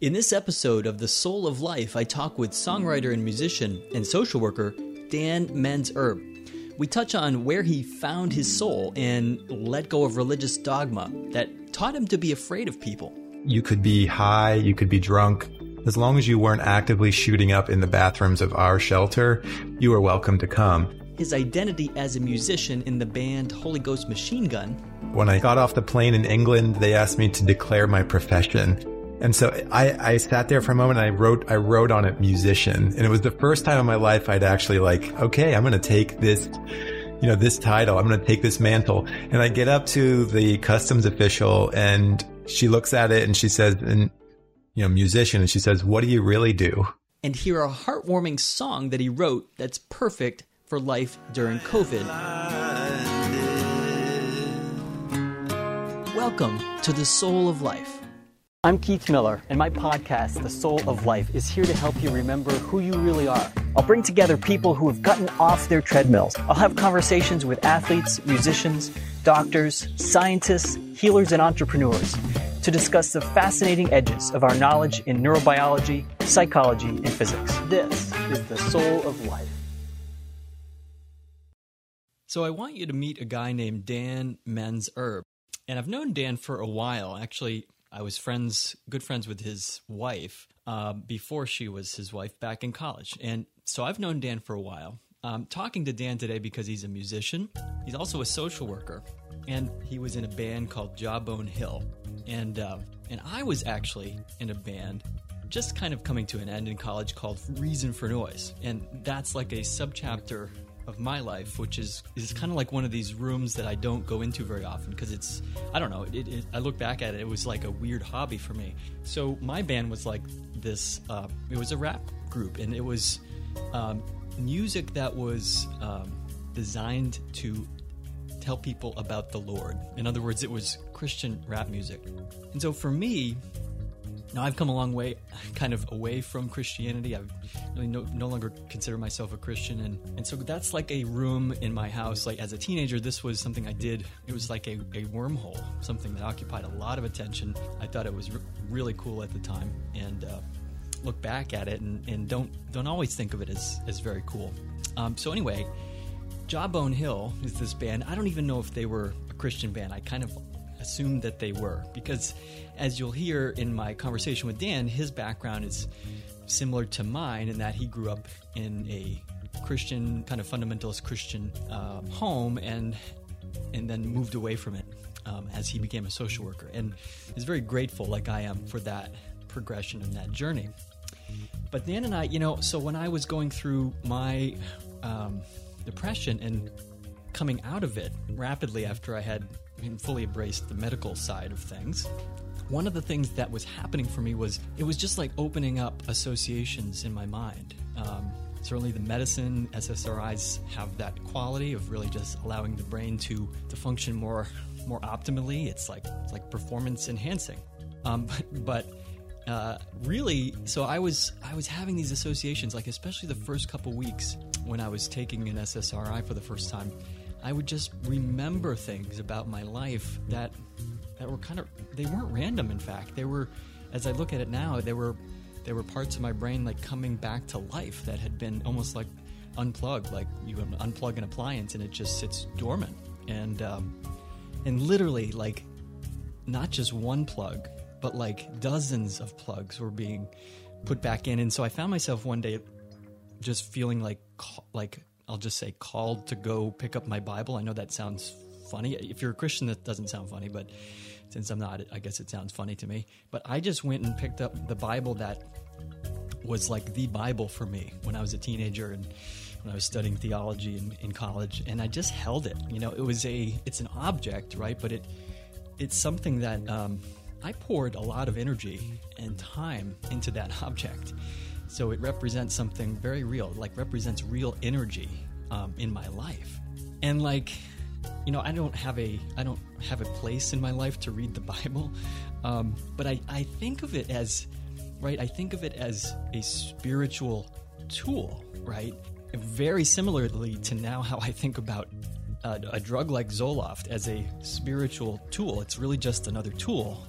In this episode of The Soul of Life, I talk with songwriter and musician and social worker Dan Menz-Erb. We touch on where he found his soul and let go of religious dogma that taught him to be afraid of people. You could be high, you could be drunk. As long as you weren't actively shooting up in the bathrooms of our shelter, you were welcome to come. His identity as a musician in the band Holy Ghost Machine Gun. When I got off the plane in England, they asked me to declare my profession. And so I, I sat there for a moment and I wrote, I wrote on it musician. And it was the first time in my life I'd actually like, okay, I'm going to take this, you know, this title. I'm going to take this mantle. And I get up to the customs official and she looks at it and she says, and, you know, musician. And she says, what do you really do? And hear a heartwarming song that he wrote that's perfect for life during COVID. Welcome to the Soul of Life. I'm Keith Miller, and my podcast, The Soul of Life, is here to help you remember who you really are. I'll bring together people who have gotten off their treadmills. I'll have conversations with athletes, musicians, doctors, scientists, healers, and entrepreneurs to discuss the fascinating edges of our knowledge in neurobiology, psychology, and physics. This is The Soul of Life. So, I want you to meet a guy named Dan Menz-Erb. And I've known Dan for a while. Actually, I was friends, good friends with his wife uh, before she was his wife back in college, and so I've known Dan for a while. Talking to Dan today because he's a musician. He's also a social worker, and he was in a band called Jawbone Hill, and uh, and I was actually in a band just kind of coming to an end in college called Reason for Noise, and that's like a subchapter of my life, which is is kind of like one of these rooms that I don't go into very often because it's I don't know. It, it, I look back at it, it was like a weird hobby for me. So my band was like this. Uh, it was a rap group, and it was um, music that was um, designed to tell people about the Lord. In other words, it was Christian rap music. And so for me, now I've come a long way, kind of away from Christianity. I really no, no longer consider myself a Christian, and and so that's like a room in my house. Like as a teenager, this was something I did. It was like a, a wormhole, something that occupied a lot of attention. I thought it was re- really cool at the time, and uh, look back at it and, and don't don't always think of it as as very cool. Um, so anyway, Jawbone Hill is this band. I don't even know if they were a Christian band. I kind of assumed that they were because as you'll hear in my conversation with Dan, his background is similar to mine in that he grew up in a Christian, kind of fundamentalist Christian uh, home and and then moved away from it um, as he became a social worker and is very grateful, like I am, for that progression and that journey. But Dan and I, you know, so when I was going through my um, depression and coming out of it rapidly after I had fully embraced the medical side of things, one of the things that was happening for me was it was just like opening up associations in my mind. Um, certainly, the medicine SSRIs have that quality of really just allowing the brain to to function more more optimally. It's like it's like performance enhancing. Um, but, but uh, really, so I was I was having these associations, like especially the first couple weeks when I was taking an SSRI for the first time. I would just remember things about my life that that were kind of they weren't random in fact. They were as i look at it now they were there were parts of my brain like coming back to life that had been almost like unplugged like you unplug an appliance and it just sits dormant. And um, and literally like not just one plug but like dozens of plugs were being put back in. And so i found myself one day just feeling like like i'll just say called to go pick up my bible. I know that sounds funny. If you're a christian that doesn't sound funny but since I'm not, I guess it sounds funny to me. But I just went and picked up the Bible that was like the Bible for me when I was a teenager and when I was studying theology in, in college, and I just held it. You know, it was a, it's an object, right? But it, it's something that um, I poured a lot of energy and time into that object. So it represents something very real, like represents real energy um, in my life. And like you know, I don't have a I don't have a place in my life to read the Bible, um, but I, I think of it as right. I think of it as a spiritual tool, right? Very similarly to now how I think about a, a drug like Zoloft as a spiritual tool. It's really just another tool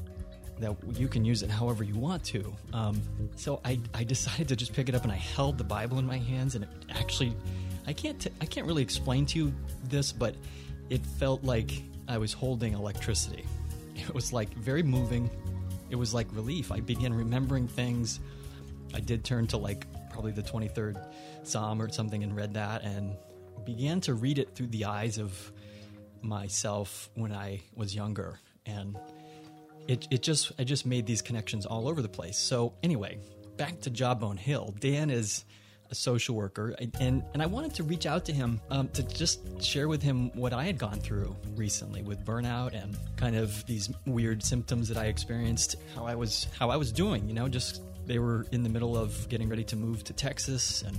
that you can use it however you want to. Um, so I, I decided to just pick it up and I held the Bible in my hands and it actually, I can't t- I can't really explain to you this, but it felt like I was holding electricity. It was like very moving. It was like relief. I began remembering things. I did turn to like probably the 23rd Psalm or something and read that and began to read it through the eyes of myself when I was younger. And it, it just I just made these connections all over the place. So anyway, back to Jawbone Hill. Dan is a social worker, and and I wanted to reach out to him um, to just share with him what I had gone through recently with burnout and kind of these weird symptoms that I experienced. How I was how I was doing, you know, just they were in the middle of getting ready to move to Texas, and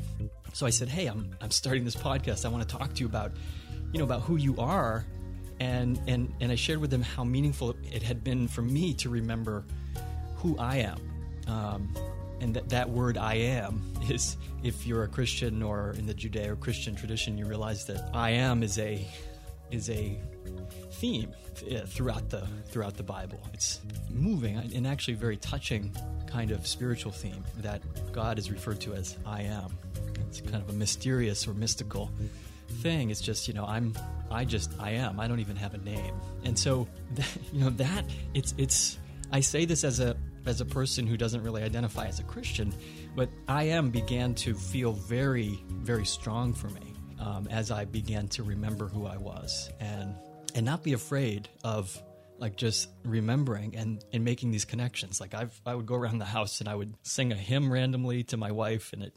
so I said, "Hey, I'm I'm starting this podcast. I want to talk to you about, you know, about who you are." And, and, and I shared with him how meaningful it had been for me to remember who I am. Um, and that, that word I am is, if you're a Christian or in the Judeo Christian tradition, you realize that I am is a, is a theme eh, throughout the, throughout the Bible. It's moving uh, and actually very touching kind of spiritual theme that God is referred to as I am. It's kind of a mysterious or mystical thing. It's just, you know, I'm I just I am. I don't even have a name. And so you know that it's it's I say this as a as a person who doesn't really identify as a Christian, but I am began to feel very very strong for me um, as I began to remember who I was and and not be afraid of like just remembering and, and making these connections. Like I've I would go around the house and I would sing a hymn randomly to my wife and it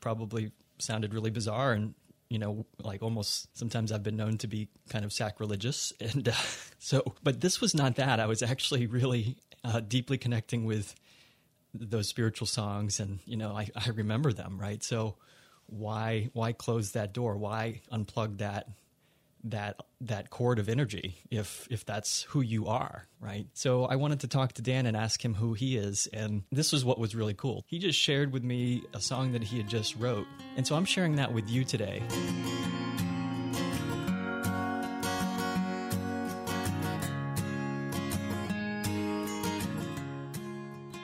probably sounded really bizarre and you know, like almost sometimes I've been known to be kind of sacrilegious. And uh, so, but this was not that. I was actually really uh, deeply connecting with those spiritual songs and, you know, I, I remember them, right? So why, why close that door? Why unplug that that that cord of energy if if that's who you are right so i wanted to talk to dan and ask him who he is and this was what was really cool he just shared with me a song that he had just wrote and so i'm sharing that with you today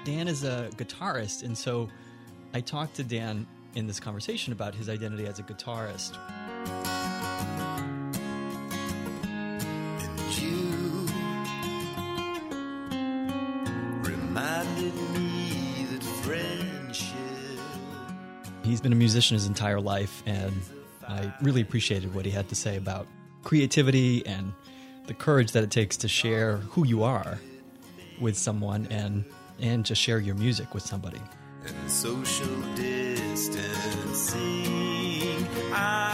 dan is a guitarist and so i talked to dan in this conversation about his identity as a guitarist. He's been a musician his entire life, and I really appreciated what he had to say about creativity and the courage that it takes to share who you are with someone and and to share your music with somebody. And social distancing, I'm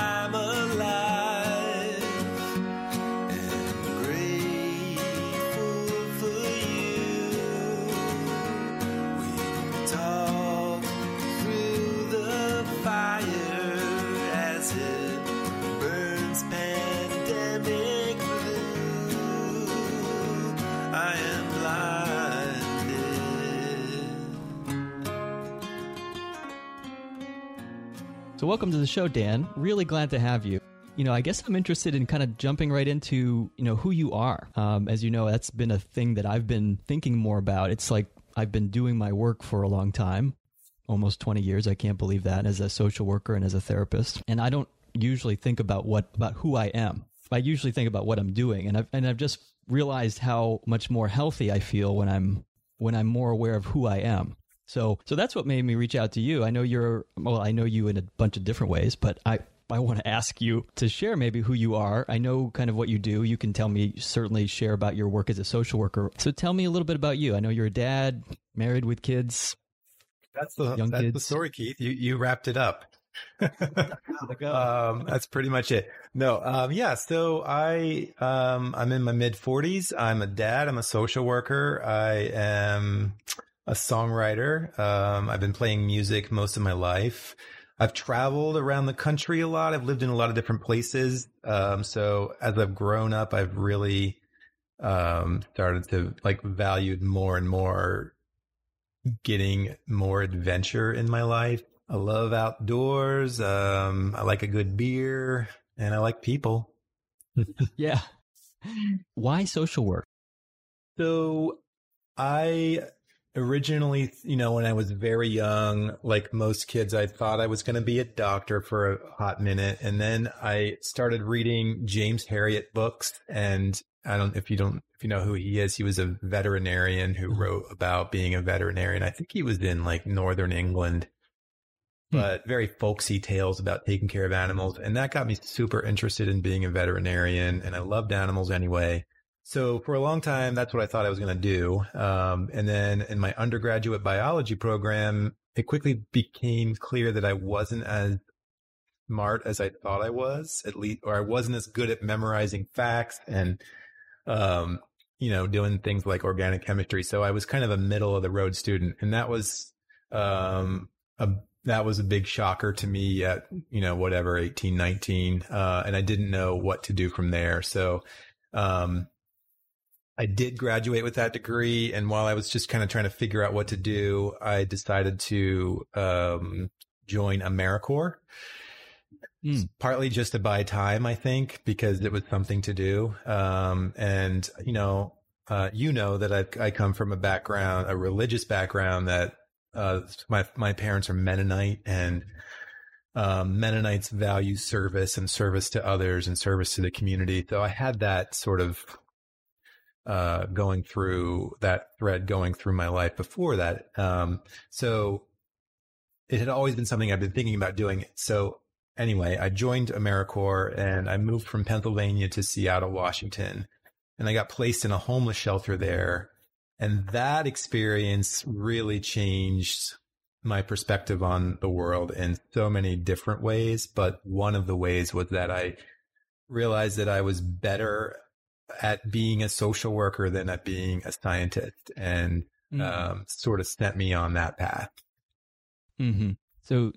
Welcome to the show, Dan. Really glad to have you. You know, I guess I'm interested in kind of jumping right into, you know, who you are. Um, as you know, that's been a thing that I've been thinking more about. It's like I've been doing my work for a long time, almost 20 years. I can't believe that as a social worker and as a therapist. And I don't usually think about what about who I am. I usually think about what I'm doing, and I've and I've just realized how much more healthy I feel when I'm when I'm more aware of who I am. So, so that's what made me reach out to you. I know you're, well, I know you in a bunch of different ways, but I, I want to ask you to share maybe who you are. I know kind of what you do. You can tell me, certainly share about your work as a social worker. So tell me a little bit about you. I know you're a dad, married with kids. That's the, young that's kids. the story, Keith. You, you wrapped it up. um, that's pretty much it. No, um, yeah. So I, um, I'm in my mid forties. I'm a dad. I'm a social worker. I am a songwriter. Um, I've been playing music most of my life. I've traveled around the country a lot. I've lived in a lot of different places. Um, so as I've grown up, I've really um, started to like valued more and more getting more adventure in my life. I love outdoors. Um, I like a good beer and I like people. yeah. Why social work? So I originally, you know, when I was very young, like most kids, I thought I was going to be a doctor for a hot minute. And then I started reading James Herriot books. And I don't, if you don't, if you know who he is, he was a veterinarian who mm-hmm. wrote about being a veterinarian. I think he was in like Northern England, hmm. but very folksy tales about taking care of animals. And that got me super interested in being a veterinarian. And I loved animals anyway. So for a long time, that's what I thought I was going to do. Um, and then in my undergraduate biology program, it quickly became clear that I wasn't as smart as I thought I was, at least, or I wasn't as good at memorizing facts and, um, you know, doing things like organic chemistry. So I was kind of a middle of the road student. And that was, um, a, that was a big shocker to me at, you know, whatever, 18, 19. Uh, and I didn't know what to do from there. So, um, I did graduate with that degree. And while I was just kind of trying to figure out what to do, I decided to um, join AmeriCorps. Mm. Partly just to buy time, I think, because it was something to do. Um, and, you know, uh, you know that I, I come from a background, a religious background that uh, my my parents are Mennonite, and um, Mennonites value service and service to others and service to the community. So I had that sort of uh, going through that thread going through my life before that. Um, so it had always been something I've been thinking about doing. So anyway, I joined AmeriCorps and I moved from Pennsylvania to Seattle, Washington, and I got placed in a homeless shelter there. And that experience really changed my perspective on the world in so many different ways. But one of the ways was that I realized that I was better at being a social worker than at being a scientist and mm-hmm. um, sort of sent me on that path. Mm-hmm. So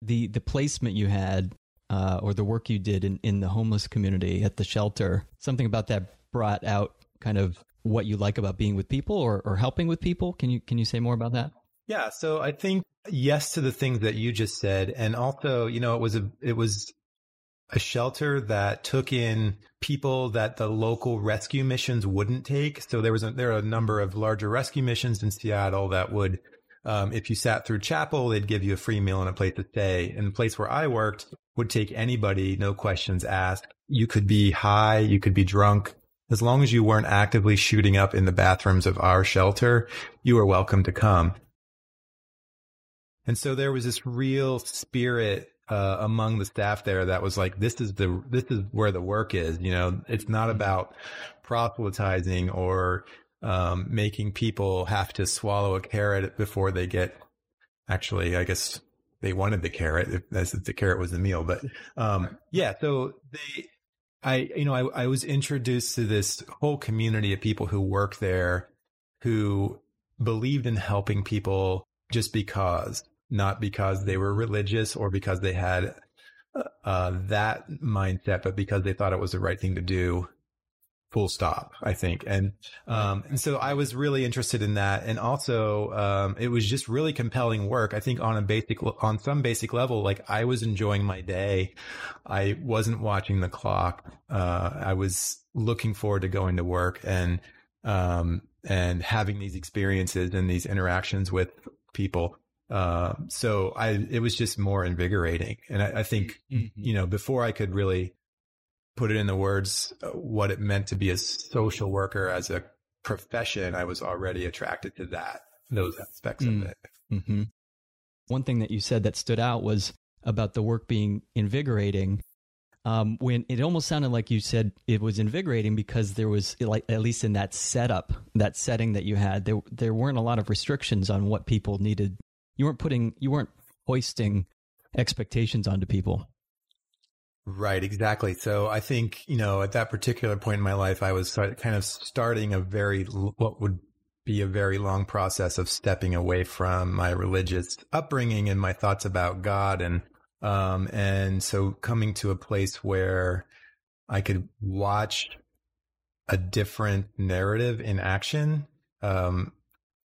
the the placement you had uh, or the work you did in, in the homeless community at the shelter, something about that brought out kind of what you like about being with people or, or helping with people. Can you can you say more about that? Yeah, so I think yes to the things that you just said, and also, you know, it was a it was a shelter that took in people that the local rescue missions wouldn't take. So there was a, there are a number of larger rescue missions in Seattle that would, um, if you sat through chapel, they'd give you a free meal and a place to stay. And the place where I worked would take anybody, no questions asked. You could be high, you could be drunk. As long as you weren't actively shooting up in the bathrooms of our shelter, you were welcome to come. And so there was this real spirit uh, among the staff there that was like, this is the, this is where the work is. You know, it's not mm-hmm. about proselytizing or, um, making people have to swallow a carrot before they get, actually, I guess they wanted the carrot as if the carrot was the meal, but, um, yeah, so they, I, you know, I, I was introduced to this whole community of people who work there who believed in helping people just because not because they were religious or because they had uh, that mindset, but because they thought it was the right thing to do. Full stop, I think. And, um, and so I was really interested in that. And also, um, it was just really compelling work. I think on a basic, on some basic level, like I was enjoying my day. I wasn't watching the clock. Uh, I was looking forward to going to work and, um, and having these experiences and these interactions with people. Uh, so I, it was just more invigorating. And I, I think, mm-hmm. you know, before I could really put it in the words, uh, what it meant to be a social worker as a profession, I was already attracted to that, those aspects mm-hmm. of it. Mm-hmm. One thing that you said that stood out was about the work being invigorating. Um, when it almost sounded like you said it was invigorating because there was like at least in that setup, that setting that you had, there there weren't a lot of restrictions on what people needed you weren't putting you weren't hoisting expectations onto people. Right, exactly. So I think, you know, at that particular point in my life, I was kind of starting a very, what would be a very long process of stepping away from my religious upbringing and my thoughts about God. And, um, and so coming to a place where I could watch a different narrative in action, um,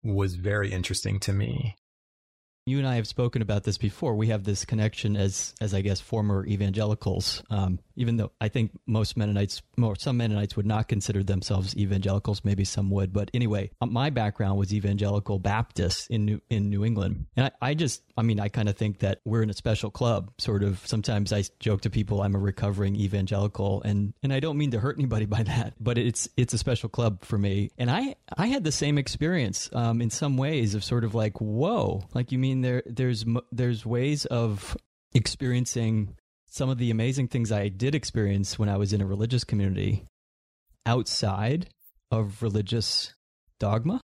was very interesting to me. You and I have spoken about this before. We have this connection as, as I guess, former evangelicals. Um, even though I think most Mennonites, some Mennonites would not consider themselves evangelicals. Maybe some would, but anyway, uh, my background was evangelical Baptist in New, in New England, and I, I just, I mean, I kind of think that we're in a special club. Sort of. Sometimes I joke to people I'm a recovering evangelical, and and I don't mean to hurt anybody by that, but it's it's a special club for me. And I I had the same experience um, in some ways of sort of like, whoa, like you mean there there's there's ways of experiencing some of the amazing things I did experience when I was in a religious community outside of religious dogma.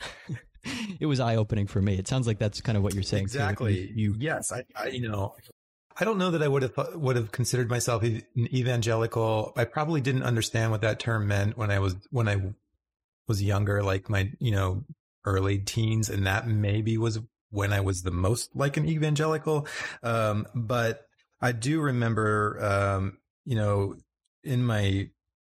it was eye opening for me. It sounds like that's kind of what you're saying. Exactly. Too. You, yes, I, I, you know, I don't know that I would have would have considered myself an evangelical. I probably didn't understand what that term meant when I was when I was younger, like my you know early teens, and that maybe was when I was the most like an evangelical. Um, but I do remember, um, you know, in my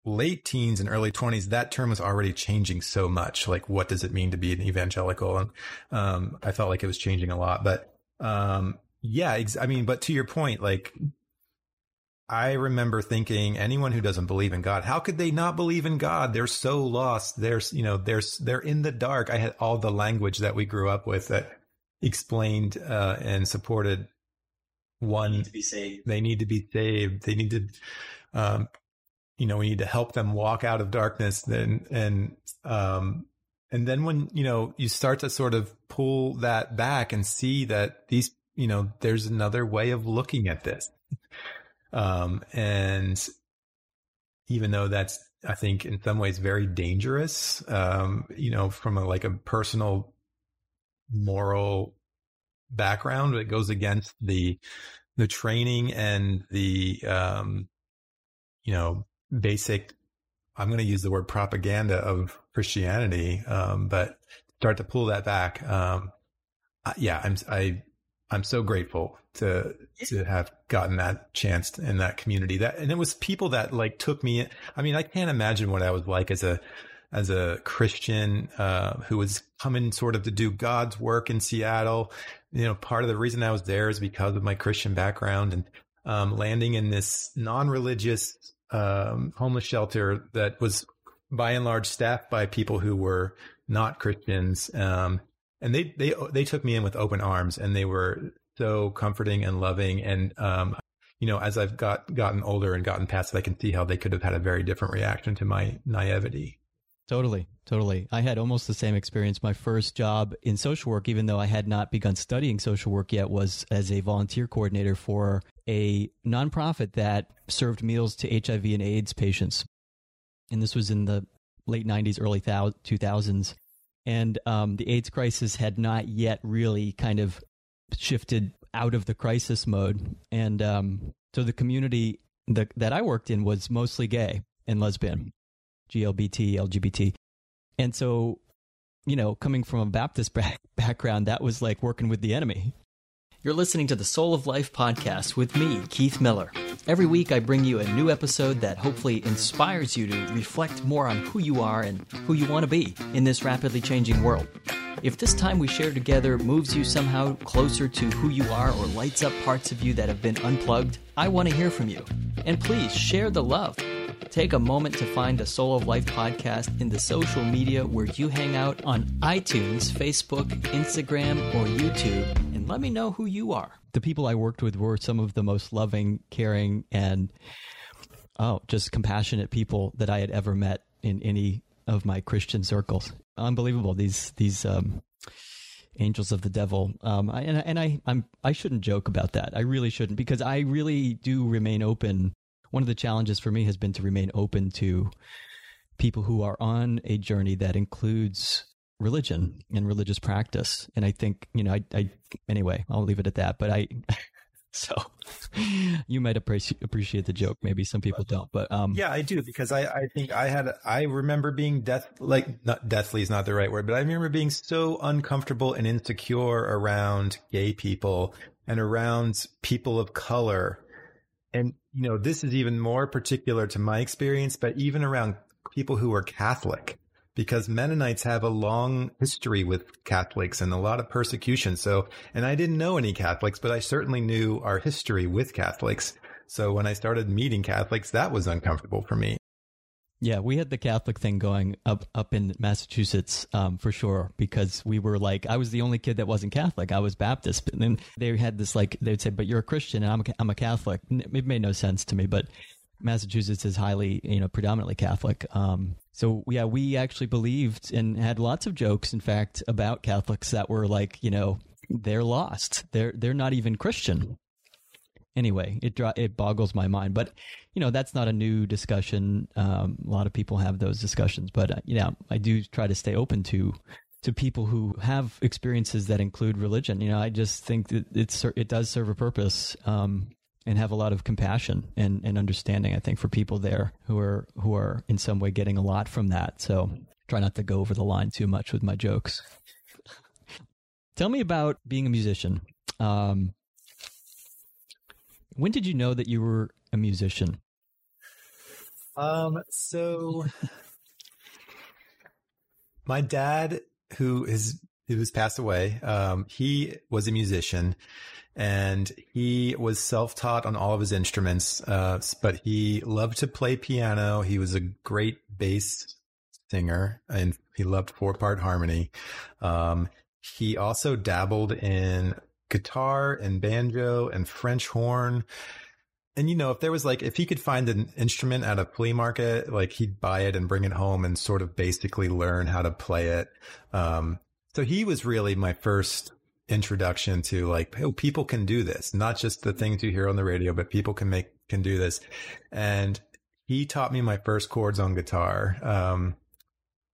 late teens and early 20s, that term was already changing so much. Like, what does it mean to be an evangelical? And um, I felt like it was changing a lot. But um, yeah, ex- I mean, but to your point, like, I remember thinking anyone who doesn't believe in God, how could they not believe in God? They're so lost. They're, you know, they're, they're in the dark. I had all the language that we grew up with that explained uh, and supported one need to be saved. They need to be saved. They need to, um, you know, we need to help them walk out of darkness. Then and um, and then when you know you start to sort of pull that back and see that these, you know, there's another way of looking at this. Um, and even though that's, I think, in some ways very dangerous, um, you know, from a like a personal moral background that goes against the the training and the um, you know basic I'm going to use the word propaganda of Christianity, um, but start to pull that back. Um, yeah, I'm I I'm so grateful to to have gotten that chance in that community. That and it was people that like took me. I mean, I can't imagine what I was like as a as a Christian uh, who was coming sort of to do God's work in Seattle. You know, part of the reason I was there is because of my Christian background and um, landing in this non-religious um, homeless shelter that was by and large staffed by people who were not Christians. Um, and they, they, they took me in with open arms and they were so comforting and loving. And, um, you know, as I've got, gotten older and gotten past it, I can see how they could have had a very different reaction to my naivety. Totally, totally. I had almost the same experience. My first job in social work, even though I had not begun studying social work yet, was as a volunteer coordinator for a nonprofit that served meals to HIV and AIDS patients. And this was in the late 90s, early 2000s. And um, the AIDS crisis had not yet really kind of shifted out of the crisis mode. And um, so the community that I worked in was mostly gay and lesbian. GLBT, LGBT. And so, you know, coming from a Baptist back- background, that was like working with the enemy. You're listening to the Soul of Life podcast with me, Keith Miller. Every week, I bring you a new episode that hopefully inspires you to reflect more on who you are and who you want to be in this rapidly changing world. If this time we share together moves you somehow closer to who you are or lights up parts of you that have been unplugged, I want to hear from you. And please share the love. Take a moment to find the Soul of Life podcast in the social media where you hang out on iTunes, Facebook, Instagram, or YouTube, and let me know who you are. The people I worked with were some of the most loving, caring, and oh, just compassionate people that I had ever met in any of my Christian circles. Unbelievable. These these um, angels of the devil. Um, I, and, and I I'm I shouldn't joke about that. I really shouldn't because I really do remain open one of the challenges for me has been to remain open to people who are on a journey that includes religion and religious practice. And I think, you know, I, I anyway, I'll leave it at that. But I, so you might appreciate appreciate the joke. Maybe some people don't, but um, yeah, I do because I, I think I had I remember being death like not deathly is not the right word, but I remember being so uncomfortable and insecure around gay people and around people of color and, you know, this is even more particular to my experience, but even around people who are Catholic, because Mennonites have a long history with Catholics and a lot of persecution. So, and I didn't know any Catholics, but I certainly knew our history with Catholics. So when I started meeting Catholics, that was uncomfortable for me. Yeah, we had the Catholic thing going up up in Massachusetts um, for sure because we were like I was the only kid that wasn't Catholic. I was Baptist, and then they had this like they'd say, "But you're a Christian," and I'm a, I'm a Catholic. It made no sense to me, but Massachusetts is highly you know predominantly Catholic. Um, so yeah, we actually believed and had lots of jokes, in fact, about Catholics that were like you know they're lost. They're they're not even Christian anyway, it it boggles my mind. But you know, that's not a new discussion. Um, a lot of people have those discussions, but uh, you know, I do try to stay open to to people who have experiences that include religion. You know, I just think that it's it does serve a purpose. Um, and have a lot of compassion and, and understanding, I think, for people there who are who are in some way getting a lot from that. So try not to go over the line too much with my jokes. Tell me about being a musician. Um, when did you know that you were a musician? Um, so my dad, who is who has passed away, um, he was a musician and he was self-taught on all of his instruments. Uh, but he loved to play piano. He was a great bass singer and he loved four-part harmony. Um, he also dabbled in guitar and banjo and French horn. And you know, if there was like, if he could find an instrument at a flea market, like he'd buy it and bring it home and sort of basically learn how to play it. Um, so he was really my first introduction to like, oh, people can do this, not just the things you hear on the radio, but people can make, can do this. And he taught me my first chords on guitar. Um,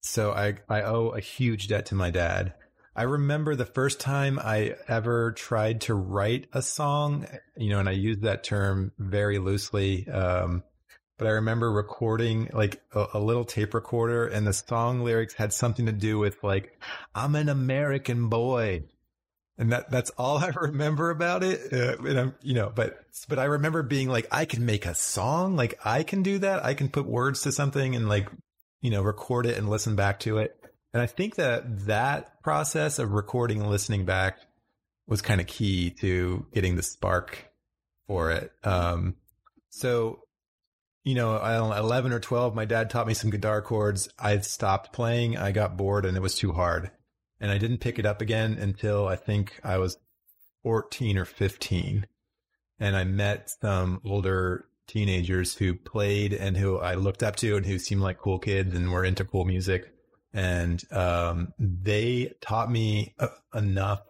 so I, I owe a huge debt to my dad. I remember the first time I ever tried to write a song, you know, and I use that term very loosely. Um, but I remember recording like a, a, little tape recorder and the song lyrics had something to do with like, I'm an American boy. And that, that's all I remember about it. Uh, and I'm, you know, but, but I remember being like, I can make a song. Like I can do that. I can put words to something and like, you know, record it and listen back to it. And I think that that process of recording and listening back was kind of key to getting the spark for it. Um, so, you know, I don't know, 11 or 12, my dad taught me some guitar chords. I stopped playing. I got bored and it was too hard. And I didn't pick it up again until I think I was 14 or 15. And I met some older teenagers who played and who I looked up to and who seemed like cool kids and were into cool music and um, they taught me uh, enough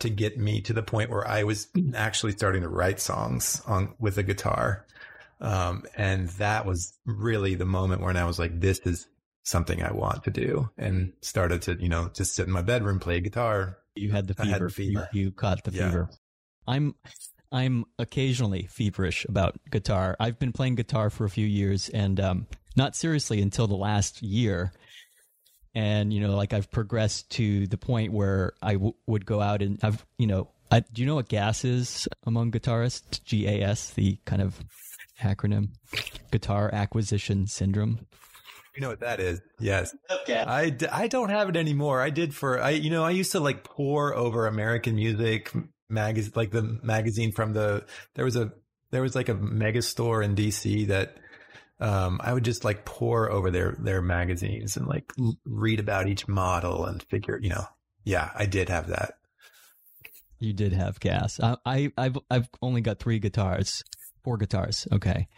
to get me to the point where I was actually starting to write songs on with a guitar. Um, and that was really the moment when I was like, this is something I want to do and started to, you know, just sit in my bedroom, play guitar. You had the fever. Had the fever. You, you, caught the yeah. fever. I'm, I'm occasionally feverish about guitar. I've been playing guitar for a few years and, um, not seriously until the last year and you know like i've progressed to the point where I w- would go out and i've you know I, do you know what gas is among guitarists? Gas the kind of acronym guitar acquisition syndrome. You know what that is? Yes. Okay I, d- I don't have it anymore. I did for i you know i used to like pore over american music magazine like the magazine from the there was a there was like a mega store in dc that um, I would just like pore over their their magazines and like read about each model and figure, you know, yeah, I did have that. You did have gas. I, I I've I've only got three guitars, four guitars. Okay,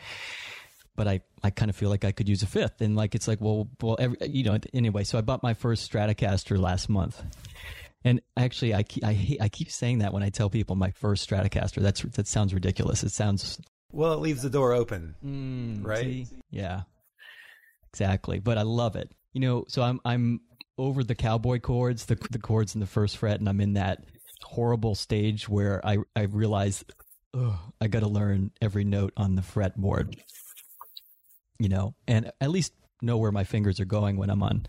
but I I kind of feel like I could use a fifth, and like it's like well well every, you know anyway. So I bought my first Stratocaster last month. And actually, I keep, I, I keep saying that when I tell people my first Stratocaster. That's that sounds ridiculous. It sounds well, it leaves the door open, mm, right? See? Yeah, exactly. But I love it. You know, so I'm I'm over the cowboy chords, the the chords in the first fret, and I'm in that horrible stage where I I realize oh, I got to learn every note on the fretboard. You know, and at least know where my fingers are going when I'm on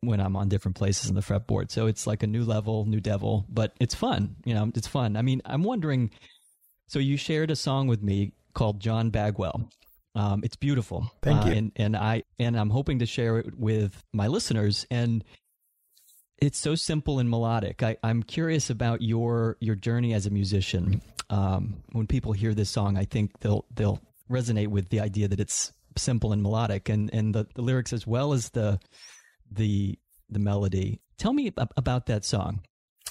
when I'm on different places in the fretboard. So it's like a new level, new devil, but it's fun. You know, it's fun. I mean, I'm wondering so you shared a song with me called John Bagwell. Um, it's beautiful. Thank uh, you. And, and I and I'm hoping to share it with my listeners. And it's so simple and melodic. I, I'm curious about your your journey as a musician. Um, when people hear this song, I think they'll they'll resonate with the idea that it's simple and melodic, and and the, the lyrics as well as the the the melody. Tell me ab- about that song.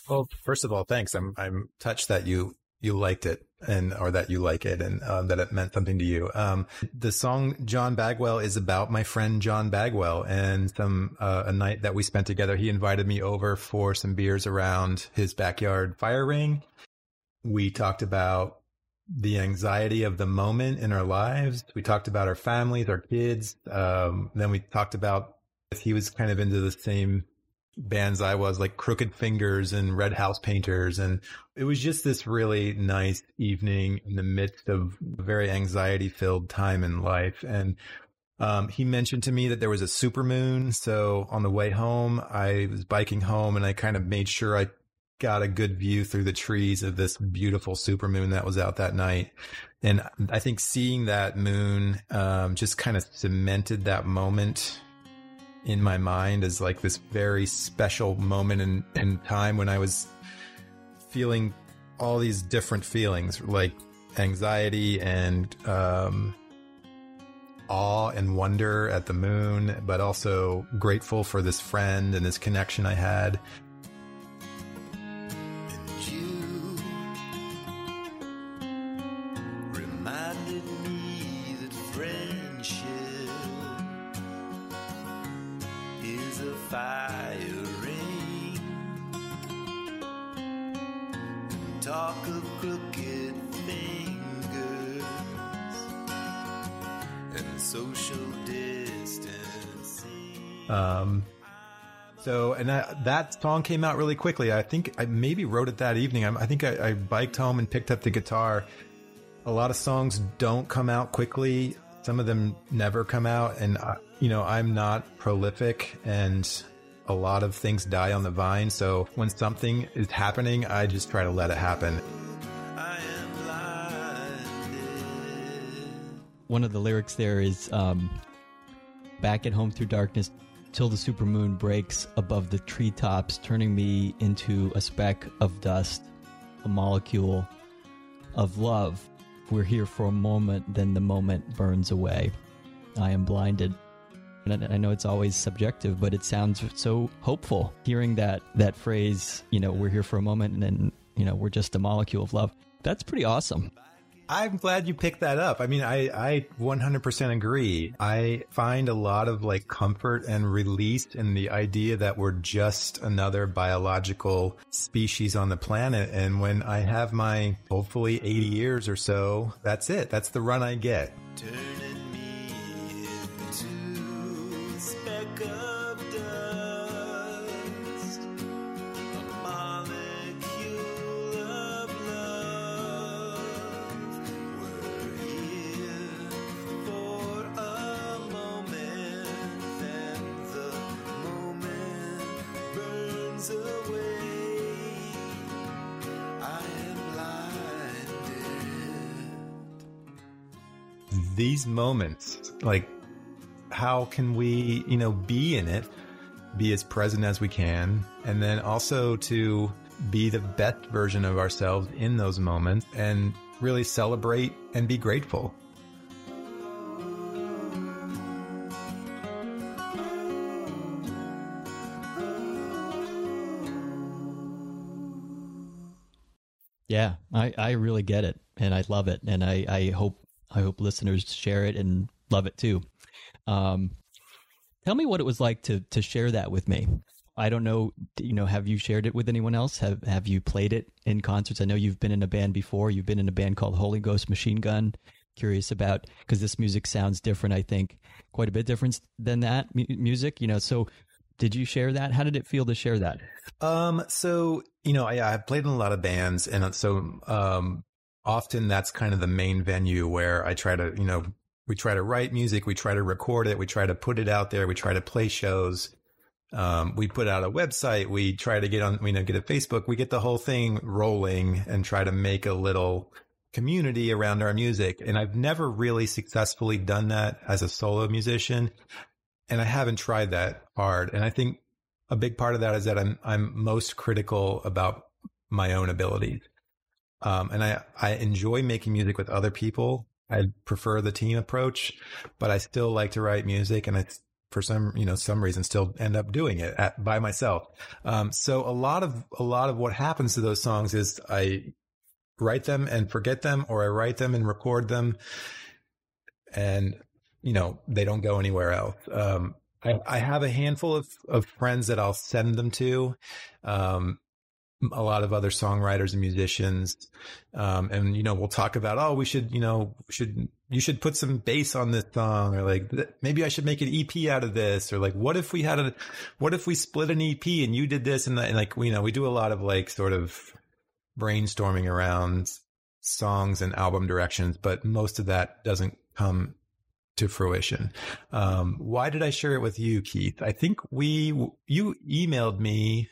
Well, first of all, thanks. I'm I'm touched that you you liked it and or that you like it and um, that it meant something to you. Um, the song John Bagwell is about my friend John Bagwell and some uh, a night that we spent together. He invited me over for some beers around his backyard fire ring. We talked about the anxiety of the moment in our lives. We talked about our families, our kids. Um, then we talked about he was kind of into the same bands I was, like Crooked Fingers and Red House Painters. And it was just this really nice evening in the midst of a very anxiety filled time in life. And um, he mentioned to me that there was a supermoon. So on the way home, I was biking home and I kind of made sure I got a good view through the trees of this beautiful supermoon that was out that night. And I think seeing that moon um, just kind of cemented that moment in my mind as like this very special moment in, in time when I was feeling all these different feelings like anxiety and um, awe and wonder at the moon, but also grateful for this friend and this connection I had. So, and that, song came out really quickly. I think I maybe wrote it that evening. I, I think I, I biked home and picked up the guitar. A lot of songs don't come out quickly. Some of them never come out. And, I, you know, I'm not prolific and a lot of things die on the vine. So when something is happening, I just try to let it happen. One of the lyrics there is um, back at home through darkness till the supermoon breaks above the treetops, turning me into a speck of dust, a molecule of love. We're here for a moment, then the moment burns away. I am blinded. And I know it's always subjective, but it sounds so hopeful hearing that that phrase, you know, we're here for a moment and then, you know, we're just a molecule of love. That's pretty awesome. I'm glad you picked that up. I mean, I, I 100% agree. I find a lot of like comfort and release in the idea that we're just another biological species on the planet. And when I have my hopefully 80 years or so, that's it. That's the run I get. turning me into a speck of These moments, like, how can we, you know, be in it, be as present as we can, and then also to be the best version of ourselves in those moments and really celebrate and be grateful. Yeah, I, I really get it and I love it and I, I hope I hope listeners share it and love it too. Um, tell me what it was like to to share that with me. I don't know, you know, have you shared it with anyone else? Have have you played it in concerts? I know you've been in a band before. You've been in a band called Holy Ghost Machine Gun. Curious about because this music sounds different. I think quite a bit different than that mu- music. You know, so did you share that? How did it feel to share that? Um, so, you know, I, I've played in a lot of bands and so, um, often that's kind of the main venue where I try to, you know, we try to write music, we try to record it, we try to put it out there, we try to play shows. Um, we put out a website, we try to get on, you know, get a Facebook, we get the whole thing rolling and try to make a little community around our music. And I've never really successfully done that as a solo musician. And I haven't tried that hard. And I think a big part of that is that I'm, I'm most critical about my own abilities. Um, and I, I enjoy making music with other people. I prefer the team approach, but I still like to write music and I, for some, you know, some reason still end up doing it at, by myself. Um, so a lot of, a lot of what happens to those songs is I write them and forget them, or I write them and record them and, you know, they don't go anywhere else. Um, I, I have a handful of, of friends that I'll send them to. Um, a lot of other songwriters and musicians. Um, and, you know, we'll talk about, oh, we should, you know, should, you should put some bass on this song or like, maybe I should make an EP out of this or like, what if we had a, what if we split an EP and you did this and, and like, you know, we do a lot of like sort of brainstorming around songs and album directions, but most of that doesn't come to fruition. Um, why did I share it with you, Keith? I think we, you emailed me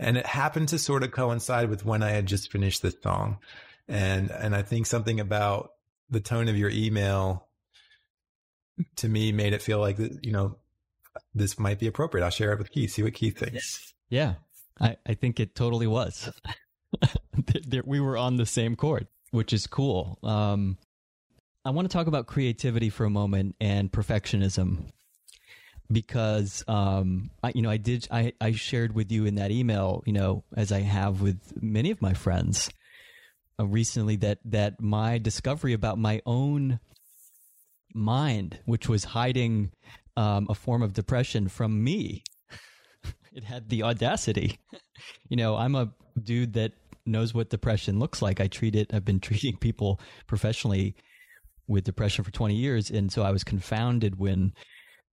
and it happened to sort of coincide with when I had just finished this song. And, and I think something about the tone of your email to me made it feel like, you know, this might be appropriate. I'll share it with Keith, see what Keith thinks. Yeah, I, I think it totally was. we were on the same chord, which is cool. Um, I want to talk about creativity for a moment and perfectionism because um, I, you know I did I, I shared with you in that email you know as I have with many of my friends uh, recently that that my discovery about my own mind which was hiding um, a form of depression from me it had the audacity. You know I'm a dude that knows what depression looks like. I treat it I've been treating people professionally with depression for 20 years and so I was confounded when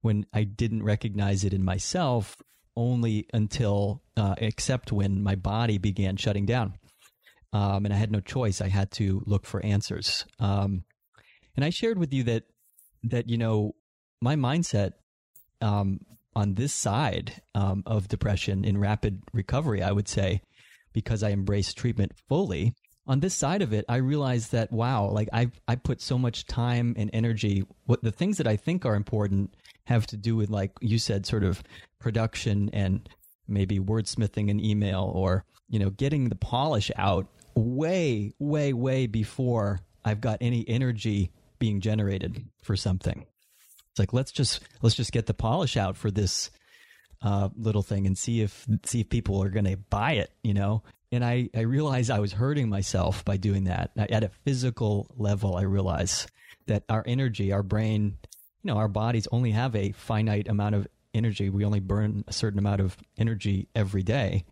when I didn't recognize it in myself only until, uh, except when my body began shutting down. Um, and I had no choice. I had to look for answers. Um, and I shared with you that, that, you know, my mindset, um, on this side, um, of depression in rapid recovery, I would say, because I embraced treatment fully, on this side of it, I realized that wow, like I I put so much time and energy. What the things that I think are important have to do with like you said, sort of production and maybe wordsmithing an email or you know getting the polish out way way way before I've got any energy being generated for something. It's like let's just let's just get the polish out for this uh, little thing and see if see if people are going to buy it. You know, and I, I realized I was hurting myself by doing that. At a physical level, I realized that our energy, our brain, you know, our bodies only have a finite amount of energy. We only burn a certain amount of energy every day.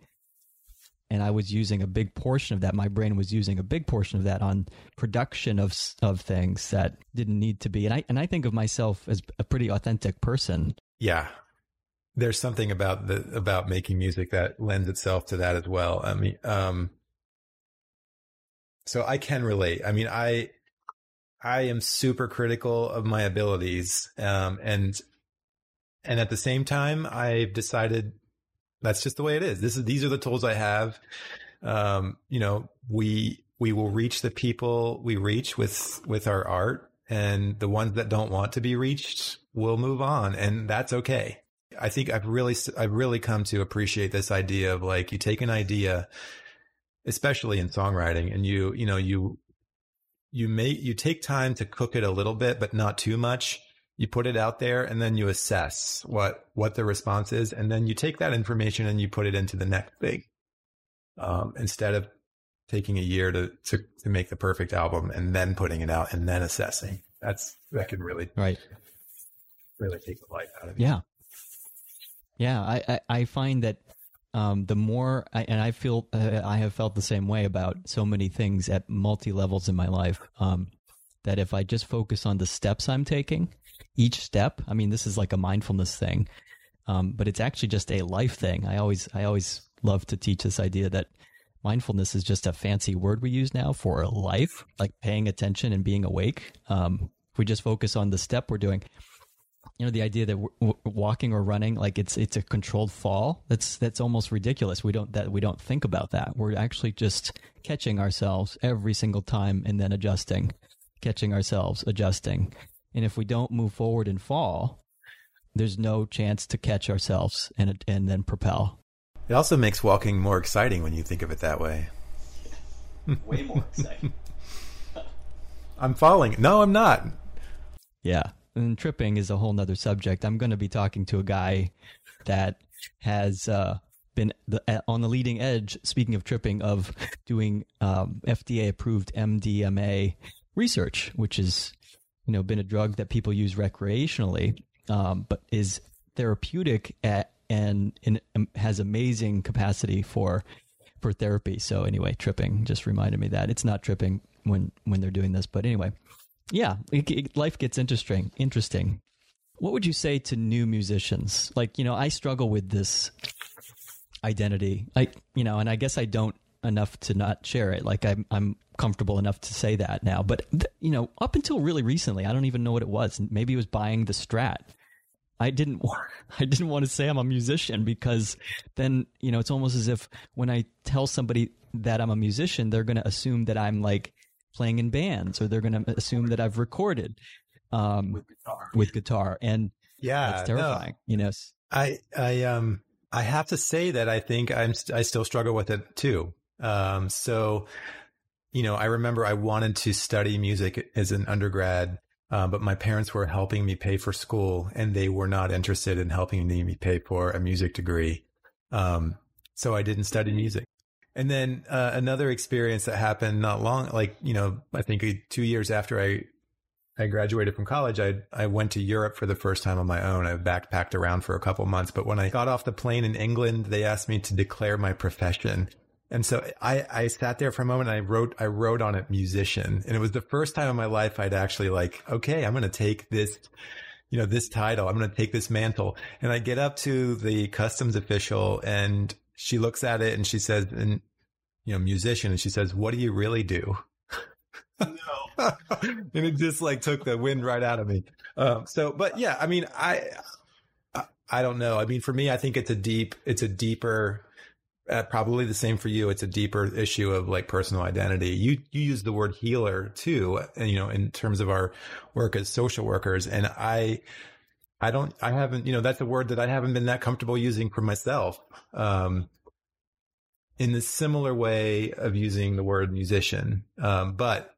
And I was using a big portion of that. My brain was using a big portion of that on production of of things that didn't need to be. And I and I think of myself as a pretty authentic person. Yeah, there's something about the about making music that lends itself to that as well. I mean, um, so I can relate. I mean, I I am super critical of my abilities, um, and and at the same time, I've decided that's just the way it is. This is these are the tools I have. Um, you know, we we will reach the people we reach with with our art, and the ones that don't want to be reached will move on, and that's okay. I think I've really, I've really come to appreciate this idea of like, you take an idea, especially in songwriting and you, you know, you, you make, you take time to cook it a little bit, but not too much. You put it out there and then you assess what, what the response is. And then you take that information and you put it into the next thing. Um, instead of taking a year to, to, to make the perfect album and then putting it out and then assessing. That's, that can really, right. Really take the life out of you. Yeah. Yeah, I, I, I find that um, the more, I, and I feel uh, I have felt the same way about so many things at multi levels in my life. Um, that if I just focus on the steps I'm taking, each step, I mean, this is like a mindfulness thing, um, but it's actually just a life thing. I always, I always love to teach this idea that mindfulness is just a fancy word we use now for life, like paying attention and being awake. Um, if we just focus on the step we're doing, you know the idea that w- w- walking or running like it's it's a controlled fall that's that's almost ridiculous we don't that we don't think about that we're actually just catching ourselves every single time and then adjusting catching ourselves adjusting and if we don't move forward and fall there's no chance to catch ourselves and and then propel It also makes walking more exciting when you think of it that way. way more exciting I'm falling. No, I'm not. Yeah. And tripping is a whole nother subject. I'm going to be talking to a guy that has uh, been the, on the leading edge, speaking of tripping, of doing um, FDA approved MDMA research, which is, you know, been a drug that people use recreationally, um, but is therapeutic at, and, and um, has amazing capacity for for therapy. So anyway, tripping just reminded me that it's not tripping when when they're doing this, but anyway, yeah, it, it, life gets interesting. Interesting. What would you say to new musicians? Like, you know, I struggle with this identity. I, you know, and I guess I don't enough to not share it. Like, I'm I'm comfortable enough to say that now. But th- you know, up until really recently, I don't even know what it was. Maybe it was buying the Strat. I didn't I didn't want to say I'm a musician because then, you know, it's almost as if when I tell somebody that I'm a musician, they're going to assume that I'm like playing in bands or they're going to assume that I've recorded um, with guitar. With guitar. And Yeah, that's no. terrifying, you know. I I um I have to say that I think I'm st- I still struggle with it too. Um, so you know, I remember I wanted to study music as an undergrad, uh, but my parents were helping me pay for school, and they were not interested in helping me pay for a music degree. Um, so I didn't study music. And then uh, another experience that happened not long, like you know, I think two years after I I graduated from college, I I went to Europe for the first time on my own. I backpacked around for a couple months, but when I got off the plane in England, they asked me to declare my profession. And so I, I sat there for a moment and I wrote I wrote on it musician. And it was the first time in my life I'd actually like, okay, I'm gonna take this, you know, this title. I'm gonna take this mantle. And I get up to the customs official and she looks at it and she says, and you know, musician, and she says, What do you really do? and it just like took the wind right out of me. Um, so, but yeah, I mean, I, I, I don't know. I mean, for me, I think it's a deep, it's a deeper, uh, probably the same for you. It's a deeper issue of like personal identity. You, you use the word healer too, and you know, in terms of our work as social workers. And I, I don't, I haven't, you know, that's a word that I haven't been that comfortable using for myself. Um, in the similar way of using the word musician. Um, but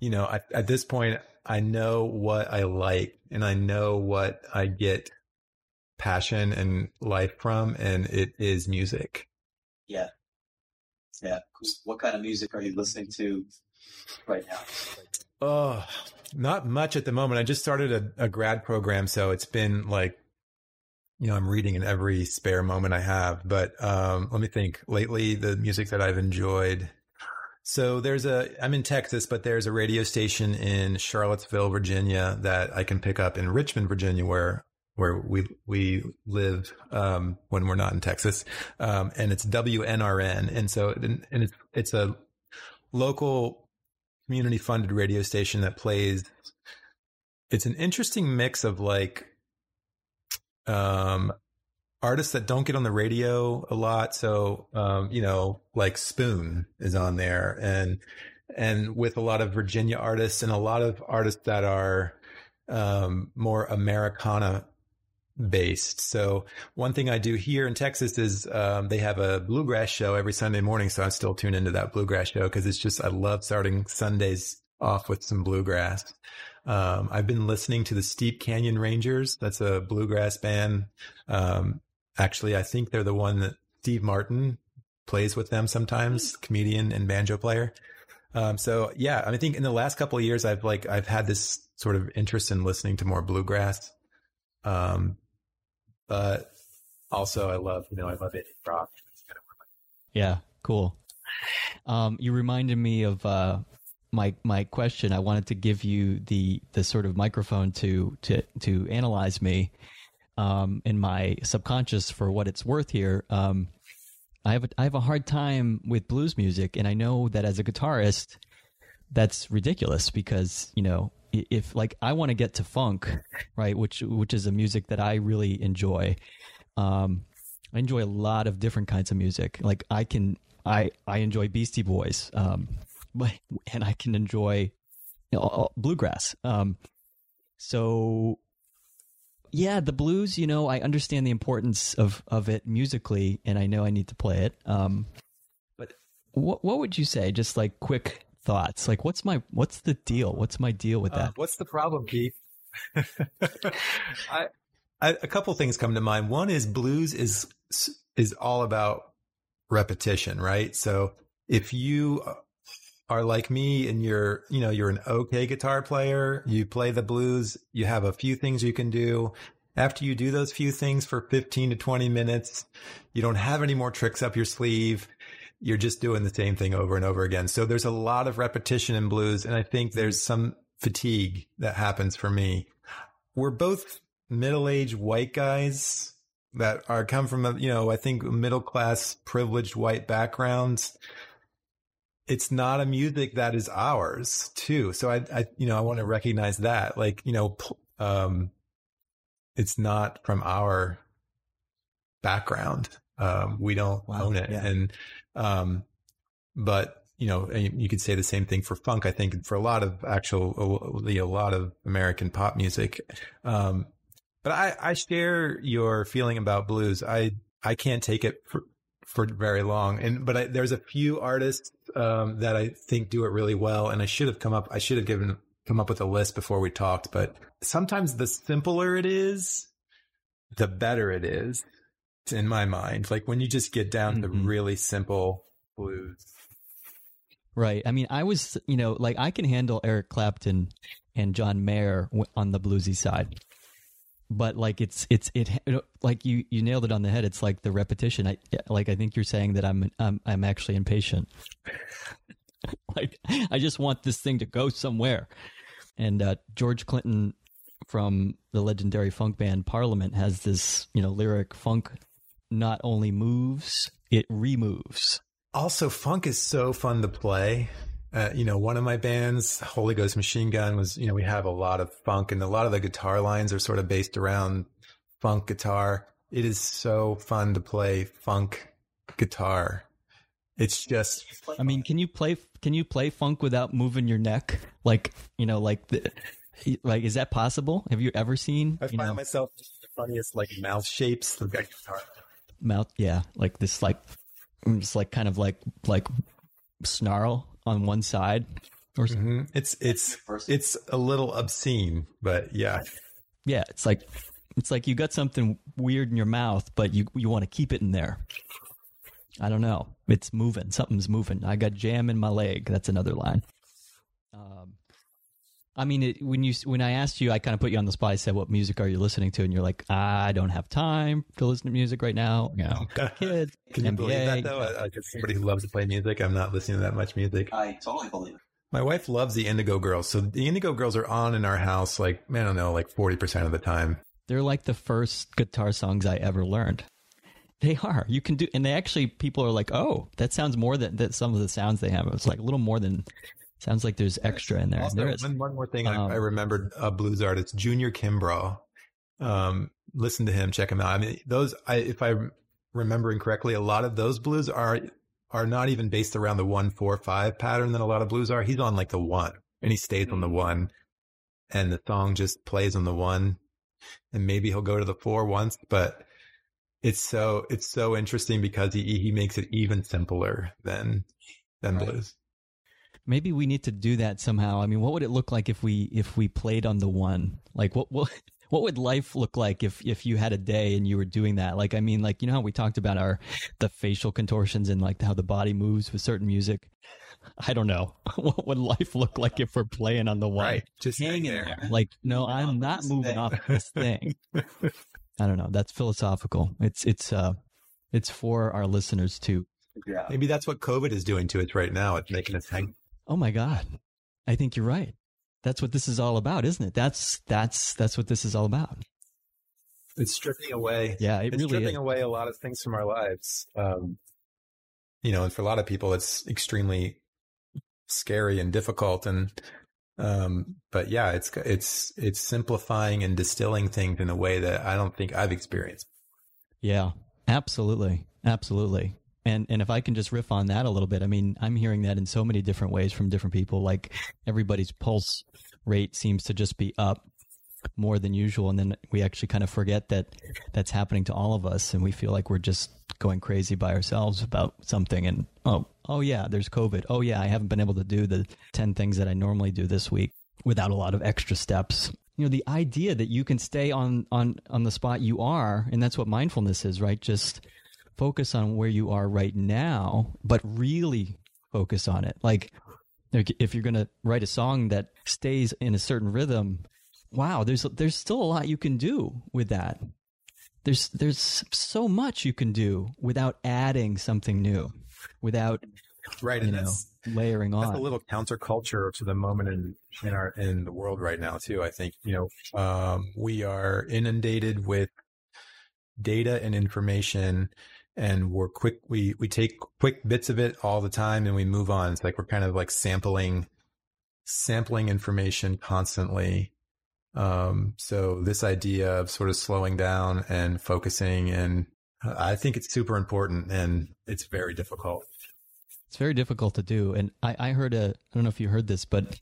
you know, I, at this point, I know what I like and I know what I get passion and life from, and it is music. Yeah. Yeah. What kind of music are you listening to right now? Oh, not much at the moment. I just started a, a grad program, so it's been like, you know, I'm reading in every spare moment I have. But um, let me think. Lately, the music that I've enjoyed. So there's a, I'm in Texas, but there's a radio station in Charlottesville, Virginia that I can pick up in Richmond, Virginia, where where we we live um, when we're not in Texas, um, and it's WNRN, and so and it's it's a local community funded radio station that plays. It's an interesting mix of like um, artists that don't get on the radio a lot. So, um, you know, like Spoon is on there and, and with a lot of Virginia artists and a lot of artists that are, um, more Americana based. So one thing I do here in Texas is, um, they have a bluegrass show every Sunday morning. So I still tune into that bluegrass show because it's just, I love starting Sundays off with some bluegrass. Um, I've been listening to the Steep Canyon Rangers. That's a bluegrass band. Um, actually, I think they're the one that Steve Martin plays with them sometimes, comedian and banjo player. Um, so yeah, I think in the last couple of years, I've like, I've had this sort of interest in listening to more bluegrass. Um, but also I love, you know, I love it rock. Yeah, cool. Um, you reminded me of uh, my my question. I wanted to give you the the sort of microphone to to to analyze me um, in my subconscious for what it's worth here. Um, I have a, I have a hard time with blues music, and I know that as a guitarist, that's ridiculous because you know if like I want to get to funk, right, which which is a music that I really enjoy. Um, I enjoy a lot of different kinds of music. Like I can, I I enjoy Beastie Boys, um, but and I can enjoy you know, bluegrass. Um, so yeah, the blues. You know, I understand the importance of of it musically, and I know I need to play it. Um, but what what would you say? Just like quick thoughts. Like, what's my what's the deal? What's my deal with Uh, that? what's the problem, Keith? I, I, a couple things come to mind. One is blues is is all about repetition, right? So if you are like me and you're, you know, you're an okay guitar player, you play the blues, you have a few things you can do. After you do those few things for 15 to 20 minutes, you don't have any more tricks up your sleeve. You're just doing the same thing over and over again. So there's a lot of repetition in blues. And I think there's some fatigue that happens for me. We're both middle-aged white guys that are come from a, you know, I think middle class privileged white backgrounds. It's not a music that is ours too. So I, I, you know, I want to recognize that like, you know, um, it's not from our background. Um, we don't Wow, own it. yeah. And, um, but you know, and you could say the same thing for funk. I think for a lot of actual, a lot of American pop music. Um, but I, I share your feeling about blues. I, I can't take it for, for very long. And, but I, there's a few artists, um, that I think do it really well. And I should have come up, I should have given, come up with a list before we talked, but sometimes the simpler it is, the better it is in my mind. Like when you just get down to Mhm. really simple blues. Right. I mean, I was, you know, like I can handle Eric Clapton and John Mayer on the bluesy side, but like it's it's it like you you nailed it on the head. It's like the repetition. I like I think you're saying that I'm I'm I'm actually impatient. like I just want this thing to go somewhere. And uh, George Clinton from the legendary funk band Parliament has this, you know, lyric funk not only moves, it removes. Also, funk is so fun to play. Uh, you know, one of my bands, Holy Ghost Machine Gun, was, you know, we have a lot of funk and a lot of the guitar lines are sort of based around funk guitar. It is so fun to play funk guitar. It's just, I mean, can you play can you play funk without moving your neck? Like, you know, like the, like is that possible? Have you ever seen I find know, myself the funniest like mouth shapes. The guitar. Mouth yeah, like this like just like kind of like like snarl on one side or something. Mhm. It's, it's, it's a little obscene, but yeah. Yeah, it's like it's like you got something weird in your mouth, but you you want to keep it in there. I don't know. It's moving. Something's moving. I got jam in my leg. That's another line. Um, I mean, it, when you when I asked you, I kind of put you on the spot. I said, "What music are you listening to?" And you're like, "I don't have time to listen to music right now. You know, got kids, Can you NBA." believe that though? I, I, as somebody who loves to play music, I'm not listening to that much music. I totally believe it. My wife loves the Indigo Girls. So the Indigo Girls are on in our house, like, I don't know, like 40% of the time. They're like the first guitar songs I ever learned. They are. You can do, and they actually people are like, "Oh, that sounds more than that." Some of the sounds they have, it's like a little more than. Sounds like there's extra in there. Also, there is. one, one more thing Um, I, I remembered a blues artist, Junior Kimbrough. Um, listen to him, check him out. I mean, those, I, if I'm remembering correctly, a lot of those blues are, are not even based around the one, four, five pattern that a lot of blues are. He's on like the one and he stays on the one and the song just plays on the one and maybe he'll go to the four once, but it's so, it's so interesting because he, he makes it even simpler than, than Right. blues. Maybe we need to do that somehow. I mean, what would it look like if we if we played on the one? Like, what what what would life look like if if you had a day and you were doing that? Like, I mean, like you know how we talked about our the facial contortions and like how the body moves with certain music. I don't know. what would life look like if we're playing on the one? Right. Just hanging there. there. Like, no, I'm off not moving thing. off this thing. I don't know. That's philosophical. It's it's uh it's for our listeners too. Figure out. Maybe that's what COVID is doing to us right now. It's making us hang. Oh my god. I think you're right. That's what this is all about, isn't it? That's that's that's what this is all about. It's stripping away. Yeah, it it's really stripping is. away a lot of things from our lives. Um, you know, and for a lot of people, it's extremely scary and difficult. And Um, but yeah, it's it's it's simplifying and distilling things in a way that I don't think I've experienced. Yeah, absolutely, absolutely. And and if I can just riff on that a little bit, I mean, I'm hearing that in so many different ways from different people. Like everybody's pulse rate seems to just be up more than usual, and then we actually kind of forget that that's happening to all of us, and we feel like we're just going crazy by ourselves about something. And oh, oh yeah, there's COVID. Oh yeah, I haven't been able to do the ten things that I normally do this week without a lot of extra steps you know the idea that you can stay on on on the spot you are and that's what mindfulness is right just focus on where you are right now but really focus on it like if you're going to write a song that stays in a certain rhythm wow there's there's still a lot you can do with that there's there's so much you can do without adding something new without Right, you and know that's layering that's on a little counterculture to the moment in in our in the world right now too. I think you know um, we are inundated with data and information, and we're quick. We we take quick bits of it all the time, and we move on. It's like we're kind of like sampling sampling information constantly. Um, so this idea of sort of slowing down and focusing, and I think it's super important, and it's very difficult. It's very difficult to do. And I, I heard a, I don't know if you heard this, but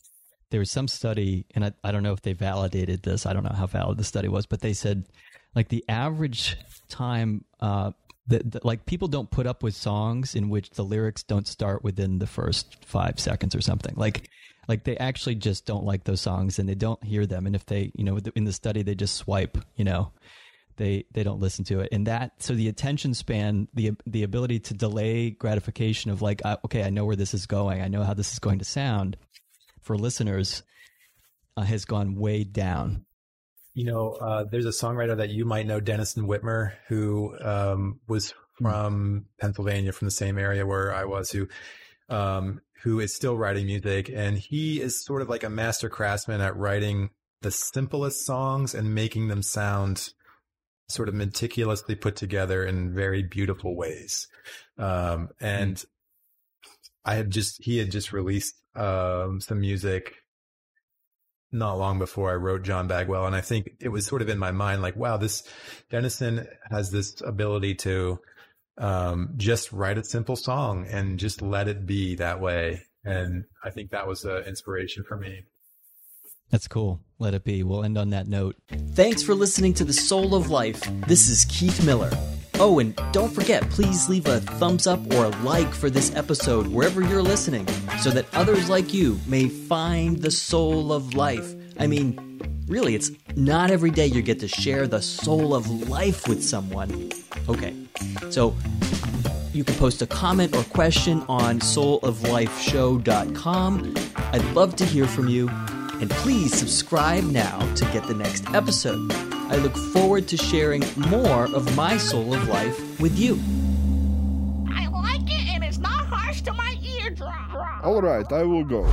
there was some study, and I, I don't know if they validated this. I don't know how valid the study was, but they said like the average time, uh, that, that like people don't put up with songs in which the lyrics don't start within the first five seconds or something. Like, like they actually just don't like those songs and they don't hear them. And if they, you know, in the study, they just swipe, you know, they they don't listen to it and that so the attention span the the ability to delay gratification of like uh, okay i know where this is going i know how this is going to sound for listeners uh, has gone way down You know, uh, there's a songwriter that you might know, Denison Witmer, who um, was from Pennsylvania, from the same area where I was, who um, who is still writing music, and he is sort of like a master craftsman at writing the simplest songs and making them sound sort of meticulously put together in very beautiful ways. Um, and I had just he had just released um, some music not long before I wrote John Bagwell. And I think it was sort of in my mind, like, wow, this Denison has this ability to um, just write a simple song and just let it be that way. And I think that was an inspiration for me. that's cool let it be we'll end on that note Thanks for listening to The Soul of Life. This is Keith Miller. Oh, and don't forget, please leave a thumbs up or a like for this episode wherever you're listening so that others like you may find the soul of life. I mean, really, it's not every day you get to share the soul of life with someone. Okay, so you can post a comment or question on souloflifeshow.com. I'd love to hear from you, and please subscribe now to get the next episode. I look forward to sharing more of my soul of life with you. I like it and it's not harsh to my eardrum. All right, I will go.